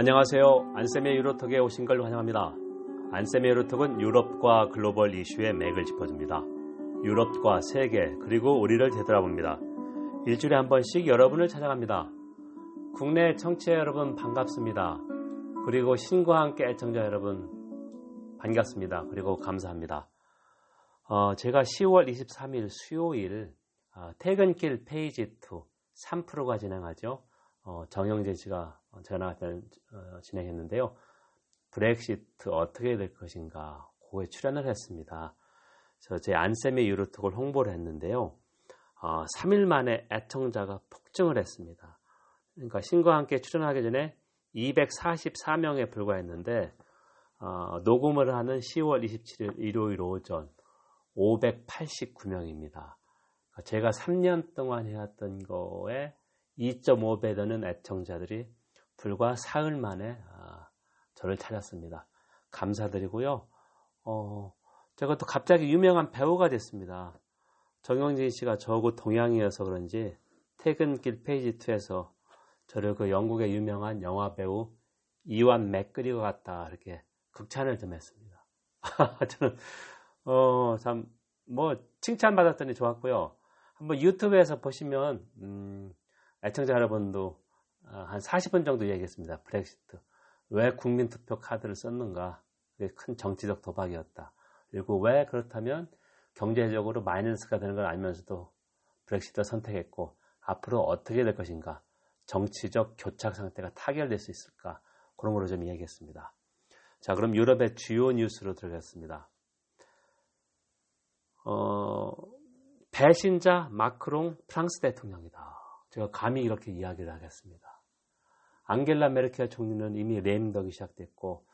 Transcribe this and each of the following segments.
안녕하세요. 안쌤의 유로톡에 오신 걸 환영합니다. 안쌤의 유로톡은 유럽과 글로벌 이슈의 맥을 짚어줍니다. 유럽과 세계 그리고 우리를 되돌아봅니다. 일주일에 한 번씩 여러분을 찾아갑니다. 국내 청취자 여러분 반갑습니다. 그리고 신과 함께 애청자 여러분 반갑습니다. 그리고 감사합니다. 어, 제가 10월 23일 수요일 어, 퇴근길 페이지 2 3%가 진행하죠. 어, 정영재 씨가 전화 어, 진행했는데요. 브렉시트 어떻게 될 것인가 그에 출연을 했습니다. 그래서 제 안쌤의 유로톡을 홍보를 했는데요. 어, 3일 만에 애청자가 폭증을 했습니다. 그러니까 신과 함께 출연하기 전에 244명에 불과했는데 어, 녹음을 하는 10월 27일 일요일 오전 589명입니다. 그러니까 제가 3년 동안 해왔던 거에 2.5배 되는 애청자들이 불과 사흘 만에 아, 저를 찾았습니다. 감사드리고요. 어, 제가 또 갑자기 유명한 배우가 됐습니다. 정영진 씨가 저하고 동양이어서 그런지 퇴근길 페이지 2에서 저를 그 영국의 유명한 영화 배우 이완 맥그리거 같다 이렇게 극찬을 좀 했습니다. 저는 어, 참 뭐 칭찬 받았더니 좋았고요. 한번 유튜브에서 보시면 음, 애청자 여러분도 어, 한 40분 정도 얘기했습니다. 브렉시트. 왜 국민투표 카드를 썼는가? 그게 큰 정치적 도박이었다. 그리고 왜 그렇다면 경제적으로 마이너스가 되는 걸 알면서도 브렉시트를 선택했고 앞으로 어떻게 될 것인가? 정치적 교착 상태가 타결될 수 있을까? 그런 걸로 좀 이야기했습니다. 자, 그럼 유럽의 주요 뉴스로 들어가겠습니다. 어, 배신자 마크롱 프랑스 대통령이다. 제가 감히 이렇게 이야기를 하겠습니다. 앙겔라 메르켈 총리는 이미 레임덕이 시작됐고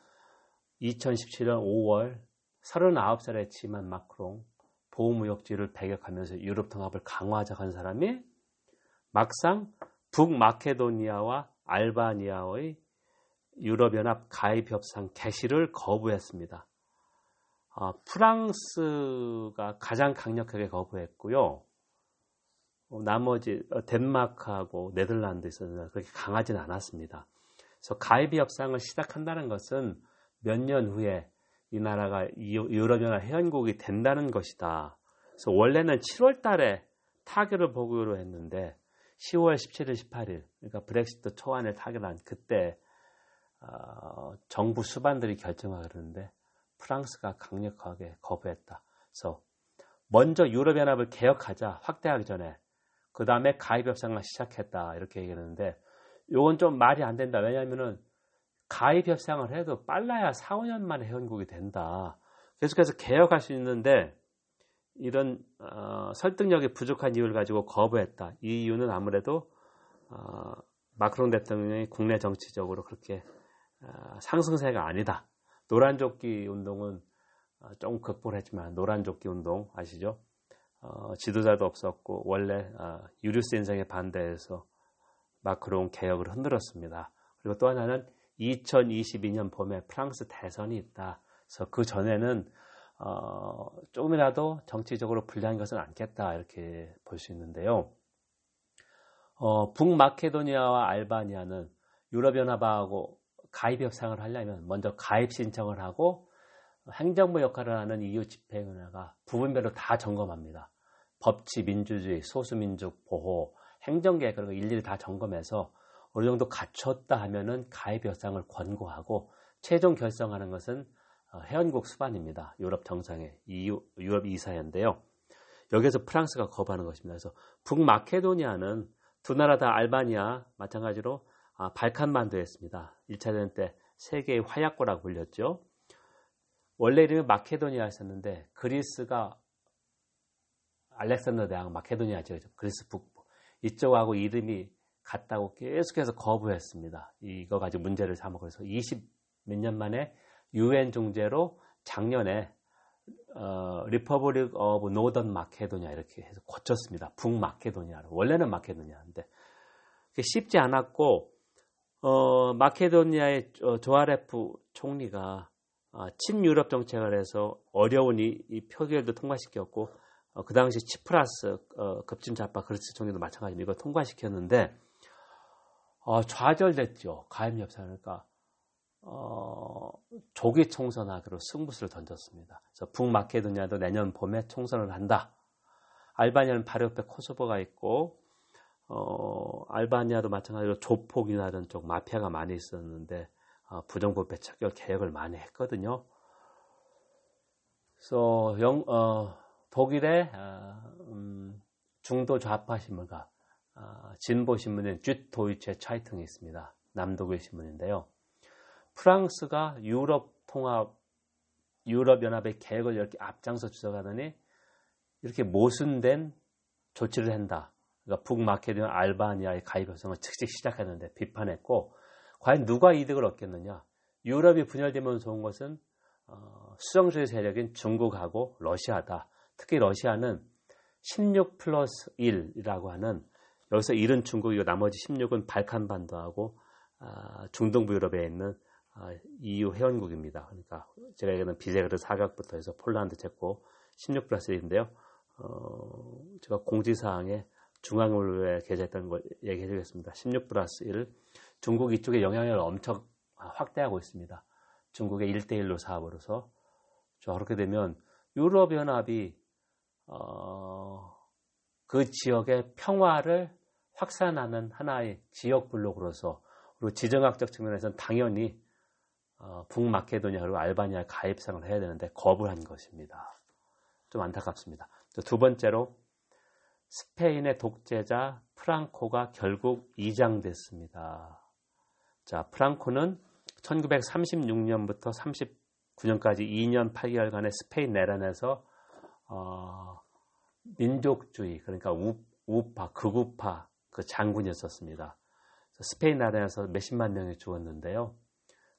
2017년 5월 39살에 취임한 마크롱 보호무역지를 배격하면서 유럽 통합을 강화하자 한 사람이 막상 북마케도니아와 알바니아의 유럽연합 가입 협상 개시를 거부했습니다. 아, 프랑스가 가장 강력하게 거부했고요. 어, 나머지 어, 덴마크하고 네덜란드 있었는데 그렇게 강하지는 않았습니다. 그래서 가입 협상을 시작한다는 것은 몇 년 후에 이 나라가 유럽연합 회원국이 된다는 것이다. 그래서 원래는 7월 달에 타결을 보기로 했는데 10월 17일, 18일, 그러니까 브렉시트 초안을 타결한 그때 어, 정부 수반들이 결정하고 그러는데 프랑스가 강력하게 거부했다. 그래서 먼저 유럽연합을 개혁하자 확대하기 전에 그 다음에 가입 협상을 시작했다 이렇게 얘기했는데 이건 좀 말이 안 된다. 왜냐하면은 가입 협상을 해도 빨라야 4, 5년 만에 회원국이 된다. 계속해서 개혁할 수 있는데 이런 어, 설득력이 부족한 이유를 가지고 거부했다. 이 이유는 아무래도 어, 마크롱 대통령이 국내 정치적으로 그렇게 어, 상승세가 아니다. 노란조끼 운동은 어, 좀 극복했지만 노란조끼 운동 아시죠? 어, 지도자도 없었고 원래 어, 유류세 인상에 반대해서 마크롱 개혁을 흔들었습니다. 그리고 또 하나는 2022년 봄에 프랑스 대선이 있다. 그래서 그 전에는 어, 조금이라도 정치적으로 불리한 것은 않겠다 이렇게 볼 수 있는데요. 어, 북마케도니아와 알바니아는 유럽연합하고 가입 협상을 하려면 먼저 가입 신청을 하고 행정부 역할을 하는 EU 집행위원회가 부분별로 다 점검합니다. 법치, 민주주의, 소수민족 보호, 거 일일이 다 점검해서 어느 정도 갖췄다 하면은 가입 협상을 권고하고 최종 결정하는 것은 어, 회원국 수반입니다. 유럽 정상회, 유럽 이사회인데요. 여기서 프랑스가 거부하는 것입니다. 그래서 북마케도니아는 두 나라 다 알바니아 마찬가지로 아, 발칸반도였습니다. 1차 대전 때 세계의 화약고라고 불렸죠. 원래 이름이 마케도니아였었는데 그리스가 알렉산더 대왕 마케도니아죠. 그리스 북부. 이쪽하고 이름이 같다고 계속해서 거부했습니다. 이거 가지고 문제를 삼아 그래서 20 몇 년 만에 유엔 중재로 작년에 어, Republic of Northern Macedonia 이렇게 해서 고쳤습니다. 북마케도니아로. 원래는 마케도니아인데 쉽지 않았고 어, 마케도니아의 자에프 총리가 어, 친유럽 정책을 해서 어려운 이, 이 표결도 통과시켰고 어, 그 당시 치프라스 어, 급진 좌파 그리스 총리도 마찬가지로 이거 통과시켰는데 어, 좌절됐죠 가입 협상 그러니까 어, 조기 총선하기로 승부수를 던졌습니다. 그래서 북마케도니아도 내년 봄에 총선을 한다. 알바니아는 바로 옆에 코소보가 있고 어, 알바니아도 마찬가지로 조폭이나 이런 쪽 마피아가 많이 있었는데 어, 부정부패 척결 개혁을 많이 했거든요. 그래서 영, 어, 독일의 어, 음, 중도 좌파 신문가 어, 진보 신문인 쥐토이체 차이팅이 있습니다. 남독일 신문인데요. 프랑스가 유럽 통합, 유럽 연합의 계획을 이렇게 앞장서 주장하더니 이렇게 모순된 조치를 한다. 그러니까 북마케도니아 알바니아의 가입 협상을 즉시 시작했는데 비판했고 과연 누가 이득을 얻겠느냐? 유럽이 분열되면 좋은 것은 어, 수정주의 세력인 중국하고 러시아다. 특히 러시아는 16 플러스 1이라고 하는 여기서 1은 중국이고 나머지 16은 발칸반도하고 아, 중동부 유럽에 있는 아, EU 회원국입니다. 그러니까 제가 얘기하는 비세그르 사각부터 해서 폴란드, 체코 16 플러스 1인데요. 어, 제가 공지사항에 중앙을에 계좌했던 걸 얘기해 드리겠습니다. 16 플러스 1. 중국 이쪽에 영향력을 엄청 확대하고 있습니다. 중국의 1대1로 사업으로서. 자, 그렇게 되면 유럽연합이 어, 그 지역의 평화를 확산하는 하나의 지역 블록으로서 그리고 지정학적 측면에서는 당연히 어, 북마케도니아 그리고 알바니아 가입상을 해야 되는데 거부를 한 것입니다. 좀 안타깝습니다. 두 번째로 스페인의 독재자 프랑코가 결국 이장됐습니다. 자, 프랑코는 1936년부터 39년까지 2년 8개월간의 스페인 내란에서 어, 민족주의 그러니까 우, 우파 극우파 그 장군이었었습니다. 스페인 내란에서 몇십만 명이 죽었는데요.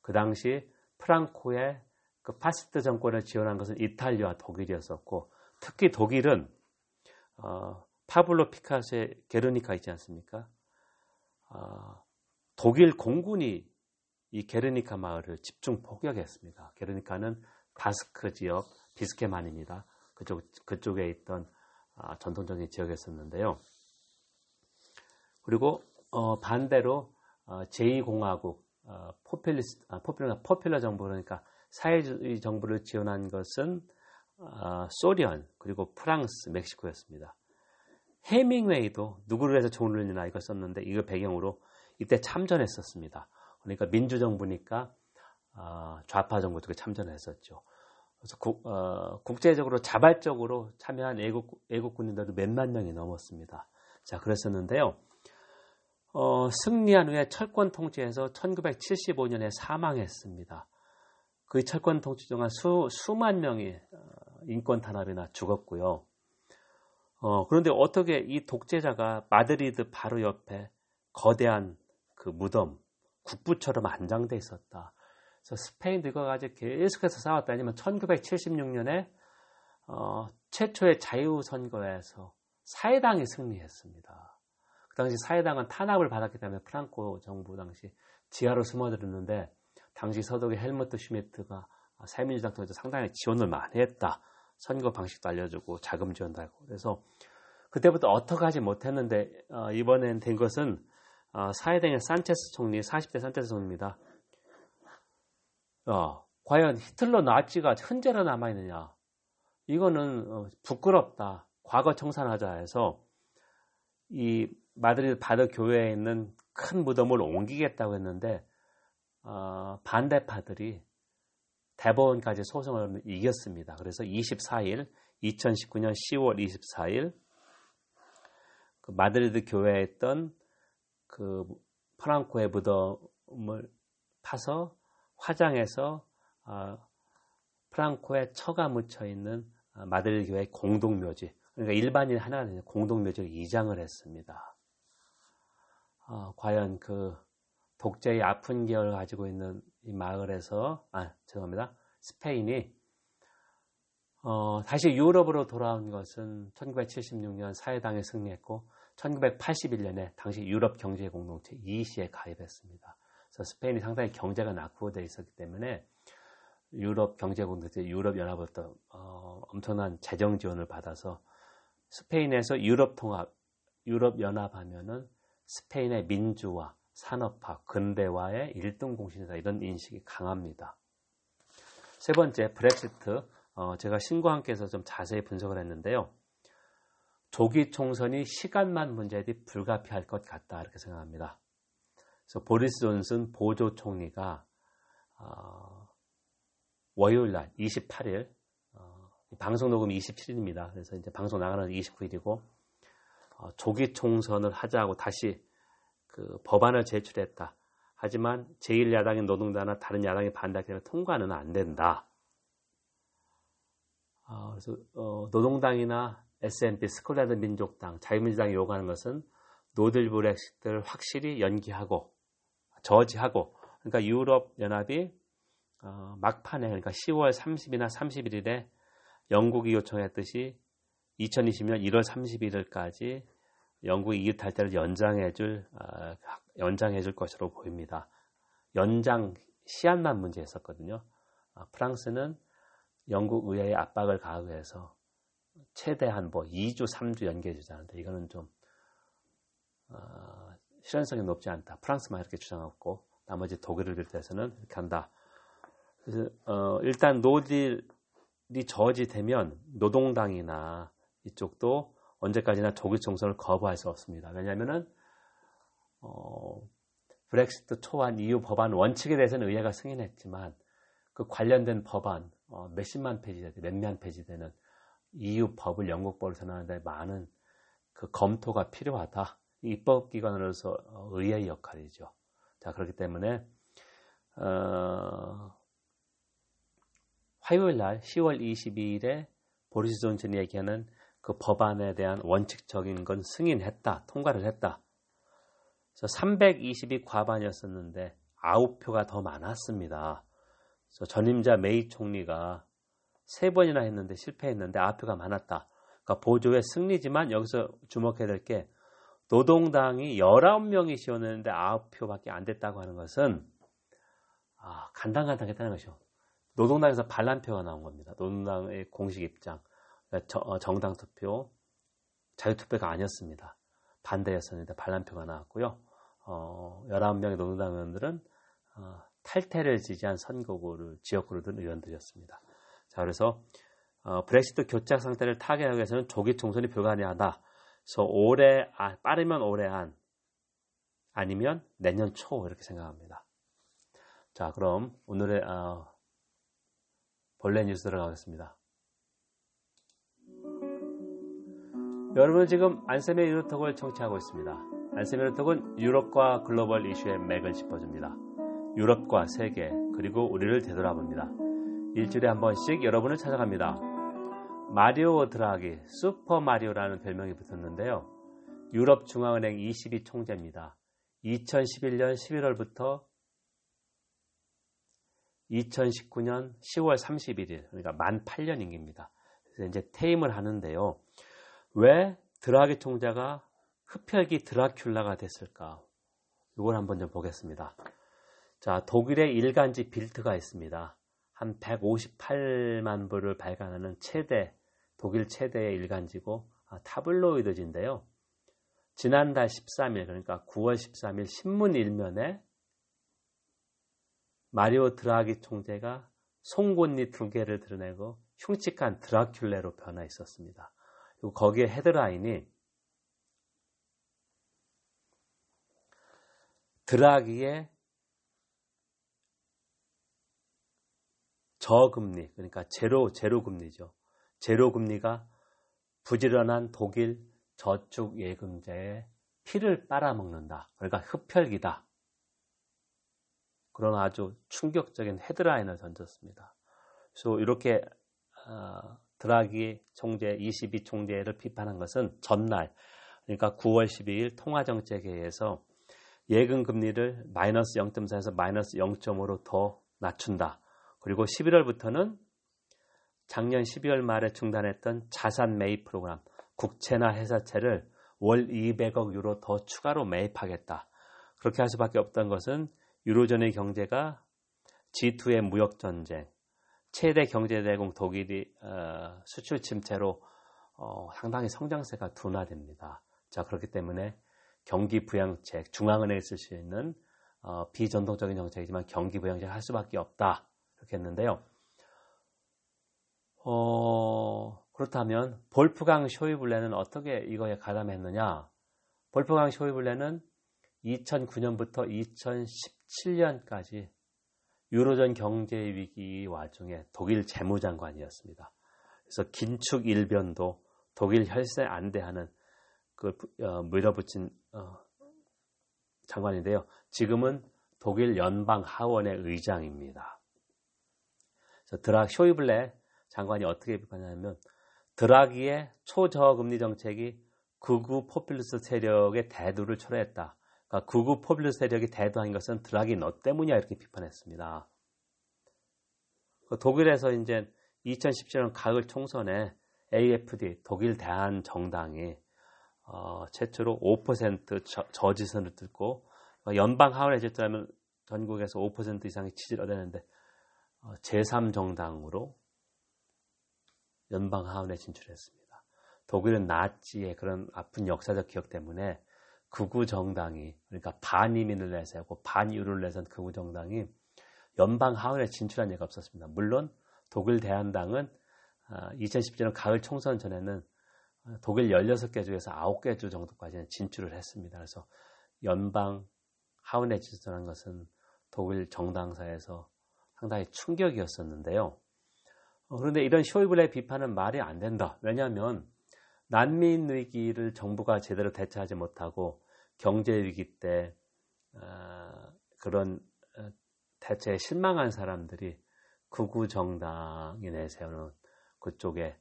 그 당시 프랑코의 그 파시스트 정권을 지원한 것은 이탈리아와 독일이었었고 특히 독일은 어, 파블로 피카소의 게르니카 있지 않습니까? 어, 독일 공군이 이 게르니카 마을을 집중 폭격했습니다. 게르니카는 바스크 지역 비스케이만입니다. 그쪽 그쪽에 있던 아, 전통적인 지역이었었는데요. 그리고 어, 반대로 어, 제2공화국 어, populis, 아, popular, popular 정부 그러니까 사회주의 정부를 지원한 것은 어, 소련 그리고 프랑스, 멕시코였습니다. 해밍웨이도 누구를 해서 좋은 일이나 이걸 썼는데 이거 배경으로 이때 참전했었습니다. 그러니까 민주정부니까 어, 좌파 정부도 참전했었죠. 그래서 국, 어, 국제적으로 자발적으로 참여한 애국, 애국 군인들도 몇만 명이 넘었습니다. 자, 그랬었는데요. 어, 승리한 후에 철권 통치에서 1975년에 사망했습니다. 그 철권 통치 동안 수, 수만 명이 어, 인권 탄압이나 죽었고요. 어, 그런데 어떻게 이 독재자가 마드리드 바로 옆에 거대한 그 무덤, 국부처럼 안장돼 있었다. 그래서 스페인도 이거 가지고 계속해서 싸웠다. 아니면 1976년에 어, 최초의 자유선거에서 사회당이 승리했습니다. 그 당시 사회당은 탄압을 받았기 때문에 프랑코 정부 당시 지하로 숨어들었는데 당시 서독의 헬무트 슈미트가 사회민주당 통해서 상당히 지원을 많이 했다. 선거 방식도 알려주고 자금 지원도 하고 그래서 그때부터 어떻게 하지 못했는데 어, 이번엔 된 것은 어, 사회당의 산체스 총리 40대 산체스 총리입니다. 어, 과연 히틀러 나치가 현재도 남아있느냐 이거는 어, 부끄럽다 과거 청산하자 해서 이 마드리드 바로 교외에 있는 큰 무덤을 옮기겠다고 했는데 어, 반대파들이 대법원까지 소송을 이겼습니다. 그래서 24일, 2019년 10월 24일 그 마드리드 교외에 있던 그 프랑코의 무덤을 파서 화장해서 어, 프랑코의 처가 묻혀 있는 어, 마드리드 교회의 공동묘지 그러니까 일반인 하나는 공동묘지를 이장을 했습니다. 어, 과연 그 독재의 아픈 기억을 가지고 있는 이 마을에서 아 죄송합니다 스페인이 어, 다시 유럽으로 돌아온 것은 1976년 사회당에 승리했고 1981년에 당시 유럽 경제 공동체 EC에 가입했습니다. 그래서 스페인이 상당히 경제가 낙후되어 있었기 때문에 유럽 경제 공동체 유럽 연합부터 어, 엄청난 재정 지원을 받아서 스페인에서 유럽 통합, 유럽 연합하면은 스페인의 민주화, 산업화, 근대화의 1등 공신이다. 이런 인식이 강합니다. 세 번째, 브렉시트. 어, 제가 신과 함께해서 좀 자세히 분석을 했는데요. 조기 총선이 시간만 문제지 불가피할 것 같다. 이렇게 생각합니다. 그래서 보리스 존슨 보조 총리가 어, 월요일 날 28일 어, 방송 녹음 27일입니다. 그래서 이제 방송 나가는 29일이고 어, 조기 총선을 하자고 다시 그 법안을 제출했다. 하지만 제1야당인 노동당이나 다른 야당이 반대하기 때문에 통과는 안 된다. 어, 그래서 어, 노동당이나 SNP, 스코틀랜드 민족당, 자유민주당이 요구하는 것은 노들 브렉시트를 확실히 연기하고 저지하고 그러니까 유럽 연합이 어, 막판에 그러니까 10월 30일이나 31일에 영국이 요청했듯이 2020년 1월 31일까지 영국이 이유 탈퇴를 연장해줄 어, 연장해줄 것으로 보입니다. 연장 시한만 문제였었거든요. 어, 프랑스는 영국 의회의 압박을 가하해서 최대한 뭐 2주, 3주 연기해 주자는데 이거는 좀 어, 실현성이 높지 않다. 프랑스만 이렇게 주장하고 나머지 독일을 비롯해서는 이렇게 한다. 그래서 어, 일단 노딜이 저지되면 노동당이나 이쪽도 언제까지나 조기 총선을 거부할 수 없습니다. 왜냐하면은 어, 브렉시트 초안 EU 법안 원칙에 대해서는 의회가 승인했지만 그 관련된 법안 어, 몇십만 페이지, 몇만 페이지 되는 EU 법을 영국 법을 전환하는데 많은 그 검토가 필요하다. 입법기관으로서 어, 의회의 역할이죠. 자 그렇기 때문에 어, 화요일 날 10월 22일에 보리스 존슨이 얘기하는 그 법안에 대한 원칙적인 건 승인했다, 통과를 했다. 그래서 320이 과반이었었는데 9표가 더 많았습니다. 그래서 전임자 메이 총리가 세 번이나 했는데 실패했는데 9표가 많았다. 그러니까 보조의 승리지만 여기서 주목해야 될 게 노동당이 19명이 지원했는데 9표밖에 안 됐다고 하는 것은 아, 간당간당했다는 것이죠. 노동당에서 반란표가 나온 겁니다. 노동당의 공식 입장. 그러니까 어, 정당 투표, 자유투표가 아니었습니다. 반대였었는데 반란표가 나왔고요. 어, 11명의 노동당 의원들은 어, 탈퇴를 지지한 선거구를 지역구를 둔 의원들이었습니다. 자, 그래서 어, 브렉시트 교착 상태를 타개하기 위해서는 조기 총선이 불가능하다. 그래서 올해 아, 빠르면 올해 안 아니면 내년 초 이렇게 생각합니다. 자, 그럼 오늘의 어, 본래 뉴스 들어가겠습니다. 여러분 지금 안세미 유로톡을 청취하고 있습니다. 안세미 유로톡은 유럽과 글로벌 이슈의 맥을 짚어줍니다. 유럽과 세계 그리고 우리를 되돌아봅니다. 일주일에 한 번씩 여러분을 찾아갑니다. 마리오 드라기 슈퍼 마리오라는 별명이 붙었는데요. 유럽 중앙은행 22 총재입니다. 2011년 11월부터 2019년 10월 31일 그러니까 만 8년 임기입니다. 그래서 이제 퇴임을 하는데요. 왜 드라기 총재가 흡혈귀 드라큘라가 됐을까? 이걸 한번 좀 보겠습니다. 자, 독일의 일간지 빌트가 있습니다. 한 158만 부를 발간하는 최대, 독일 최대의 일간지고 아, 타블로이드지인데요. 지난달 13일, 그러니까 9월 13일 신문 일면에 마리오 드라기 총재가 송곳니 두 개를 드러내고 흉측한 드라큘레로 변화 있었습니다. 그리고 거기에 헤드라인이 드라기의 저금리, 그러니까 제로, 제로 금리죠. 제로 금리가 부지런한 독일 저축 예금자의 피를 빨아먹는다. 그러니까 흡혈기다. 그런 아주 충격적인 헤드라인을 던졌습니다. 그래서 이렇게 어, 드라기 총재, 22 총재를 비판한 것은 전날, 그러니까 9월 12일 통화정책회의에서 예금 금리를 마이너스 0.4에서 마이너스 0.5로 더 낮춘다. 그리고 11월부터는 작년 12월 말에 중단했던 자산 매입 프로그램, 국채나 회사채를 월 200억 유로 더 추가로 매입하겠다. 그렇게 할 수밖에 없던 것은 유로존의 경제가 G2의 무역 전쟁, 최대 경제대국 독일이 어, 수출 침체로 어, 상당히 성장세가 둔화됩니다. 자 그렇기 때문에 경기 부양책, 중앙은행에 쓸 수 있는 어, 비전통적인 정책이지만 경기 부양책 할 수밖에 없다. 이렇게 했는데요. 어, 그렇다면 볼프강 쇼이블레는 어떻게 이거에 가담했느냐? 볼프강 쇼이블레는 2009년부터 2017년까지 유로존 경제 위기 와중에 독일 재무장관이었습니다. 그래서 긴축 일변도 독일 혈세 안대하는 그 어, 밀어붙인 어, 장관인데요. 지금은 독일 연방 하원의 의장입니다. 드라 쇼이블레 장관이 어떻게 비판하냐면 드라기의 초저금리 정책이 극우 포퓰리스트 세력의 대두를 초래했다. 그러니까 극우 포퓰리스트 세력이 대두한 것은 드라기 너 때문이야 이렇게 비판했습니다. 그 독일에서 이제 2017년 가을 총선에 AFD 독일 대한 정당이 어, 최초로 5% 저, 지선을 뚫고 연방 하원에 제출하면 전국에서 5% 이상의 지지를 얻었는데 어, 제3정당으로 연방 하원에 진출했습니다. 독일은 나치의 그런 아픈 역사적 기억 때문에 극우 정당이 그러니까 반이민을 내세우고 반유를 내선 극우 정당이 연방 하원에 진출한 예가 없었습니다. 물론 독일 대한당은 2017년 아, 가을 총선 전에는 독일 16개 주에서 9개 주 정도까지는 진출을 했습니다. 그래서 연방 하원에 진출한 것은 독일 정당사에서 상당히 충격이었었는데요. 어, 그런데 이런 쇼이블의 비판은 말이 안 된다. 왜냐하면 난민 위기를 정부가 제대로 대처하지 못하고 경제 위기 때 어, 그런 어, 대체에 실망한 사람들이 극우 정당이 내세우는 그쪽에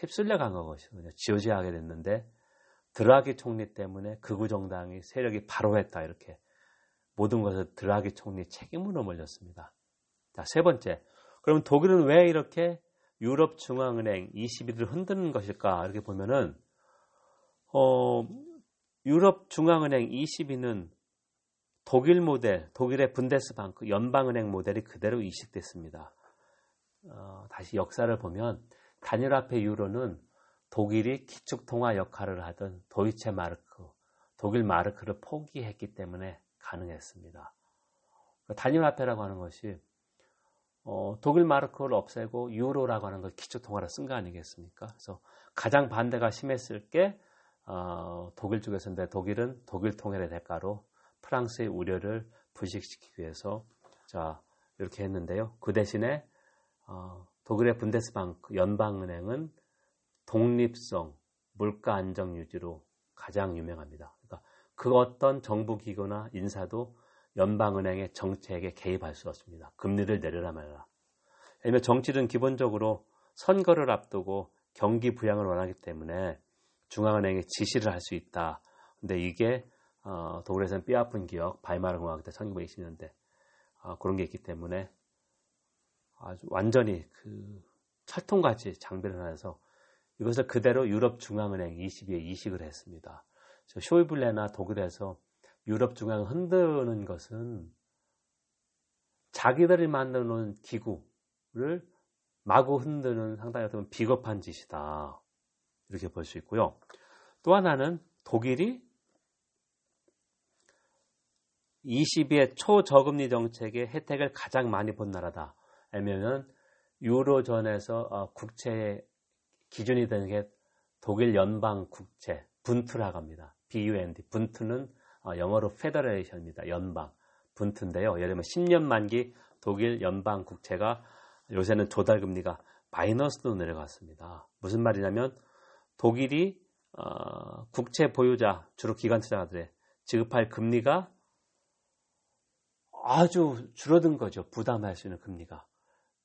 휩쓸려 간 것이거든요. 지오지하게 됐는데 드라기 총리 때문에 극우 정당이 세력이 바로 했다 이렇게 모든 것을 드라기 총리 책임으로 몰렸습니다. 자, 세 번째. 그러면 독일은 왜 이렇게 유럽 중앙은행 21을 흔드는 것일까? 이렇게 보면은 어, 유럽 중앙은행 22는 독일 모델, 독일의 분데스방크 연방은행 모델이 그대로 이식됐습니다. 어, 다시 역사를 보면 단일화폐 유로는 독일이 기축통화 역할을 하던 도이체 마르크, 독일 마르크를 포기했기 때문에 가능했습니다. 단일화폐라고 하는 것이 어, 독일 마르크를 없애고 유로라고 하는 걸 기초 통화로 쓴 거 아니겠습니까? 그래서 가장 반대가 심했을 게 어, 독일 쪽에서인데 독일은 독일 통일의 대가로 프랑스의 우려를 부식시키기 위해서 자 이렇게 했는데요. 그 대신에 어, 독일의 분데스방크 연방은행은 독립성, 물가 안정 유지로 가장 유명합니다. 그러니까 그 어떤 정부 기구나 인사도 연방은행의 정책에 개입할 수 없습니다. 금리를 내려라 말라. 왜냐하면 정치는 기본적으로 선거를 앞두고 경기 부양을 원하기 때문에 중앙은행에 지시를 할 수 있다. 근데 이게 어, 독일에서는 뼈아픈 기억, 바이마르 공화국 때 1920년대 어, 그런 게 있기 때문에 아주 완전히 그 철통같이 장비를 하면서 이것을 그대로 유럽 중앙은행 22에 이식을 했습니다. 쇼이블레나 독일에서 유럽 중앙을 흔드는 것은 자기들이 만드는 기구를 마구 흔드는 상당히 어떤 비겁한 짓이다. 이렇게 볼 수 있고요. 또 하나는 독일이 22의 초저금리 정책의 혜택을 가장 많이 본 나라다. 아니면은 유로존에서 어, 국채의 기준이 되는 게 독일 연방 국채 분투라고 합니다. BUND 분투는 어, 영어로 페더레이션입니다. 연방 분투인데요. 예를 들면 10년 만기 독일 연방 국채가 요새는 조달 금리가 마이너스로 내려갔습니다. 무슨 말이냐면 독일이 어, 국채 보유자 주로 기관 투자자들의 지급할 금리가 아주 줄어든 거죠. 부담할 수 있는 금리가.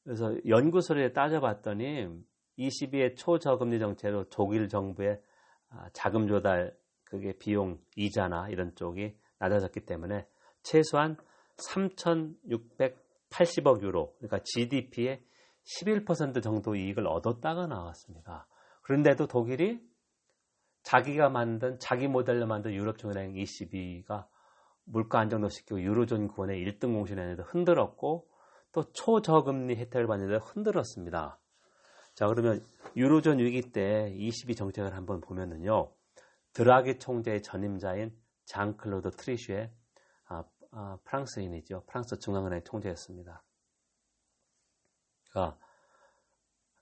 그래서 연구소에 따져봤더니 22의 초저금리 정책으로 독일 정부의 아, 자금 조달 그게 비용 이자나 이런 쪽이 낮아졌기 때문에 최소한 3,680억 유로 그러니까 GDP의 11% 정도 이익을 얻었다가 나왔습니다. 그런데도 독일이 자기가 만든 자기 모델로 만든 유럽중앙은행 ECB가 물가 안정도시키고 유로존 구원의 1등 공신에도 흔들었고 또 초저금리 혜택을 받는데 흔들었습니다. 자 그러면 유로존 위기 때 ECB 정책을 한번 보면은요 드라기 총재의 전임자인 장클로드 트리슈의 아, 아, 프랑스인이죠. 프랑스 중앙은행 총재였습니다. 그러니까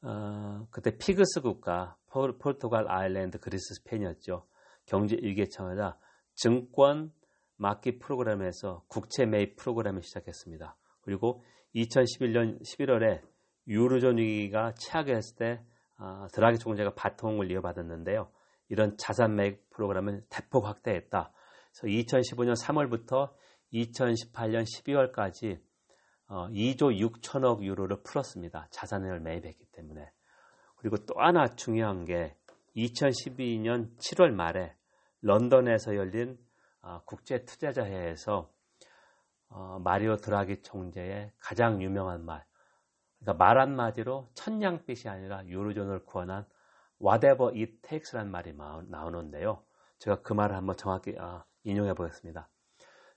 어, 그때 피그스 국가, 포, 포르투갈, 아일랜드, 그리스, 스페인이었죠. 경제 일개청에다 증권 막기 프로그램에서 국채 매입 프로그램을 시작했습니다. 그리고 2011년 11월에 유로존 위기가 최악했을 때 어, 드라기 총재가 바통을 이어받았는데요. 이런 자산 매입 프로그램을 대폭 확대했다. 그래서 2015년 3월부터 2018년 12월까지 어, 2조 6천억 유로를 풀었습니다. 자산을 매입했기 때문에. 그리고 또 하나 중요한 게 2012년 7월 말에 런던에서 열린 어, 국제 투자자 회에서 어, 마리오 드라기 총재의 가장 유명한 말, 그러니까 말 한마디로 천냥빛이 아니라 유로존을 구원한 whatever it takes라는 말이 나오는데요. 제가 그 말을 한번 정확히 아, 인용해 보겠습니다.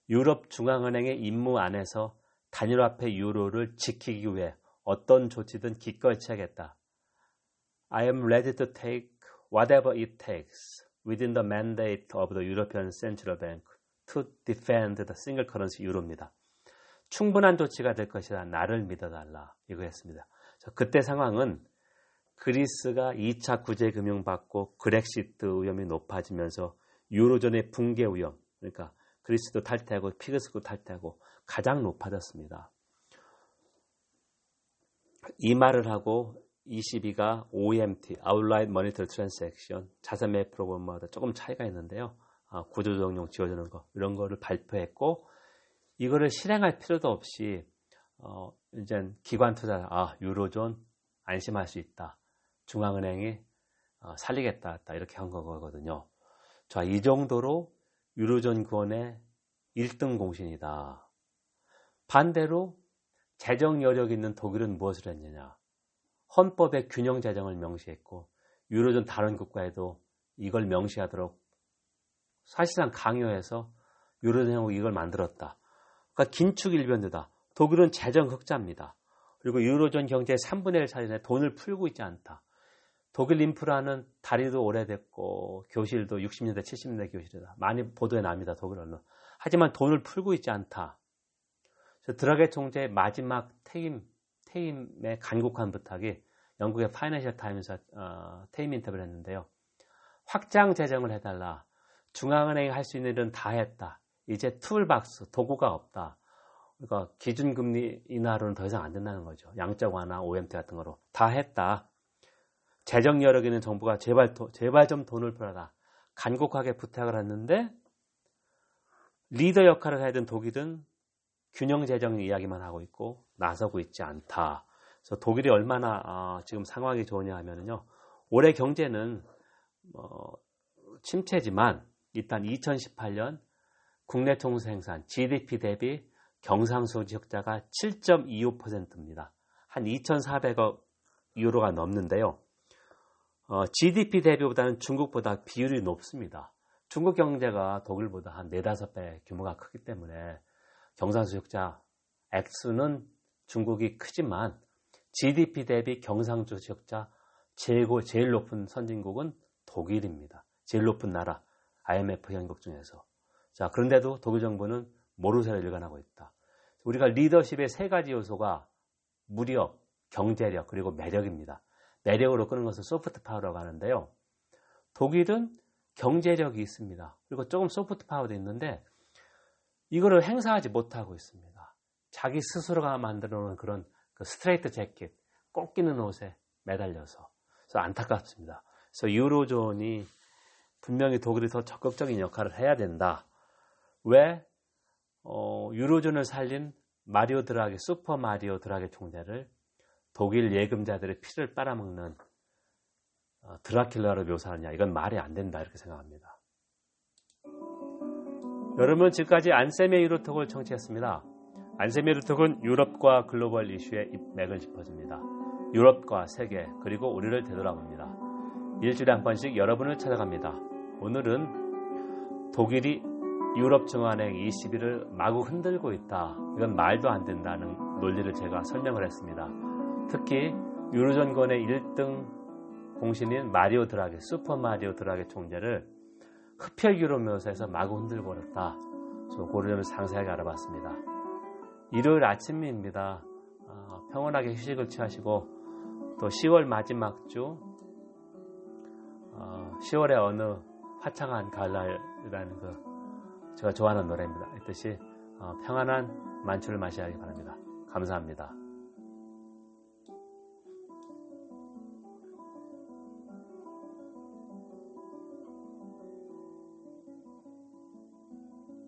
유럽 중앙은행의 임무 안에서 단일화폐 유로를 지키기 위해 어떤 조치든 기꺼이 취하겠다. I am ready to take whatever it takes within the mandate of the European Central Bank to defend the single currency 유로입니다. 충분한 조치가 될 것이다. 나를 믿어달라. 이거였습니다. 그때 상황은 그리스가 2차 구제 금융 받고 그렉시트 위험이 높아지면서 유로존의 붕괴 위험, 그러니까 그리스도 탈퇴하고 피그스도 탈퇴하고 가장 높아졌습니다. 이 말을 하고 ECB가 OMT, Outline Monitor Transaction, 자산 매입 프로그램마다 조금 차이가 있는데요. 아, 구조조정용 지어주는 거 이런 거를 발표했고 이거를 실행할 필요도 없이 어, 이제 기관 투자 아 유로존 안심할 수 있다. 중앙은행이 어, 살리겠다 이렇게 한 거거든요. 자, 이 정도로 유로존 구원의 1등 공신이다. 반대로 재정 여력 있는 독일은 무엇을 했느냐? 헌법의 균형 재정을 명시했고 유로존 다른 국가에도 이걸 명시하도록 사실상 강요해서 유로존하고 이걸 만들었다. 그러니까 긴축 일변도다. 독일은 재정 흑자입니다. 그리고 유로존 경제의 3분의 1 차례에 돈을 풀고 있지 않다. 독일 인프라는 다리도 오래됐고 교실도 60년대 70년대 교실이다. 많이 보도에 납니다. 독일 언론. 하지만 돈을 풀고 있지 않다. 드라게 총재의 마지막 퇴임, 퇴임의 간곡한 부탁이 영국의 파이낸셜 타임에서 어, 퇴임 인터뷰를 했는데요. 확장 재정을 해달라. 중앙은행이 할 수 있는 일은 다 했다. 이제 toolbox, 도구가 없다. 그러니까 기준금리 인하로는 더 이상 안 된다는 거죠. 양적 완화, OMT 같은 거로. 다 했다. 재정 여력 있는 정부가 제발, 제발 좀 돈을 풀어라. 간곡하게 부탁을 했는데 리더 역할을 해야 되는 독일은 균형 재정 이야기만 하고 있고 나서고 있지 않다. 그래서 독일이 얼마나 어, 지금 상황이 좋으냐 하면요. 올해 경제는 어, 침체지만 일단 2018년 국내 총생산 GDP 대비 경상수지 흑자가 7.25%입니다. 한 2,400억 유로가 넘는데요. 어, GDP 대비보다는 중국보다 비율이 높습니다. 중국 경제가 독일보다 한 4, 5배 규모가 크기 때문에 경상수역자 액수는 중국이 크지만 GDP 대비 경상수역자 제일, 제일 높은 선진국은 독일입니다. 제일 높은 나라 IMF 현국 중에서. 자, 그런데도 독일 정부는 모르쇠를 일관하고 있다. 우리가 리더십의 세 가지 요소가 무력, 경제력, 그리고 매력입니다. 매력으로 끄는 것을 soft power라고 하는데요. 독일은 경제력이 있습니다. 그리고 조금 soft power도 있는데 이거를 행사하지 못하고 있습니다. 자기 스스로가 만들어 놓은 그런 그 straitjacket, 꼭 끼는 옷에 매달려서. 그래서 안타깝습니다. 그래서 유로존이 분명히 독일이 더 적극적인 역할을 해야 된다. 왜? 어, 유로존을 살린 마리오 드라기, 슈퍼 마리오 드라기 총재를 독일 예금자들의 피를 빨아먹는 어, 드라큘라로 묘사하냐 이건 말이 안 된다 이렇게 생각합니다. 여러분 지금까지 안세미 유로톡을 청취했습니다. 안세미 유로톡은 유럽과 글로벌 이슈의 맥을 짚어줍니다. 유럽과 세계 그리고 우리를 되돌아봅니다. 일주일에 한 번씩 여러분을 찾아갑니다. 오늘은 독일이 유럽 중앙은행 20일을 마구 흔들고 있다. 이건 말도 안 된다는 논리를 제가 설명을 했습니다. 특히 유로존권의 1등 공신인 마리오 드라게, 슈퍼 마리오 드라게 총재를 흡혈귀로 묘사해서 마구 그랬다. 저 고려점을 상세하게 알아봤습니다. 일요일 아침입니다. 어, 평온하게 휴식을 취하시고 또 10월 마지막 주 어, 10월의 어느 화창한 가을날이라는 그 제가 좋아하는 노래입니다. 이 뜻이 어, 평안한 만추를 마셔야 하기 바랍니다. 감사합니다.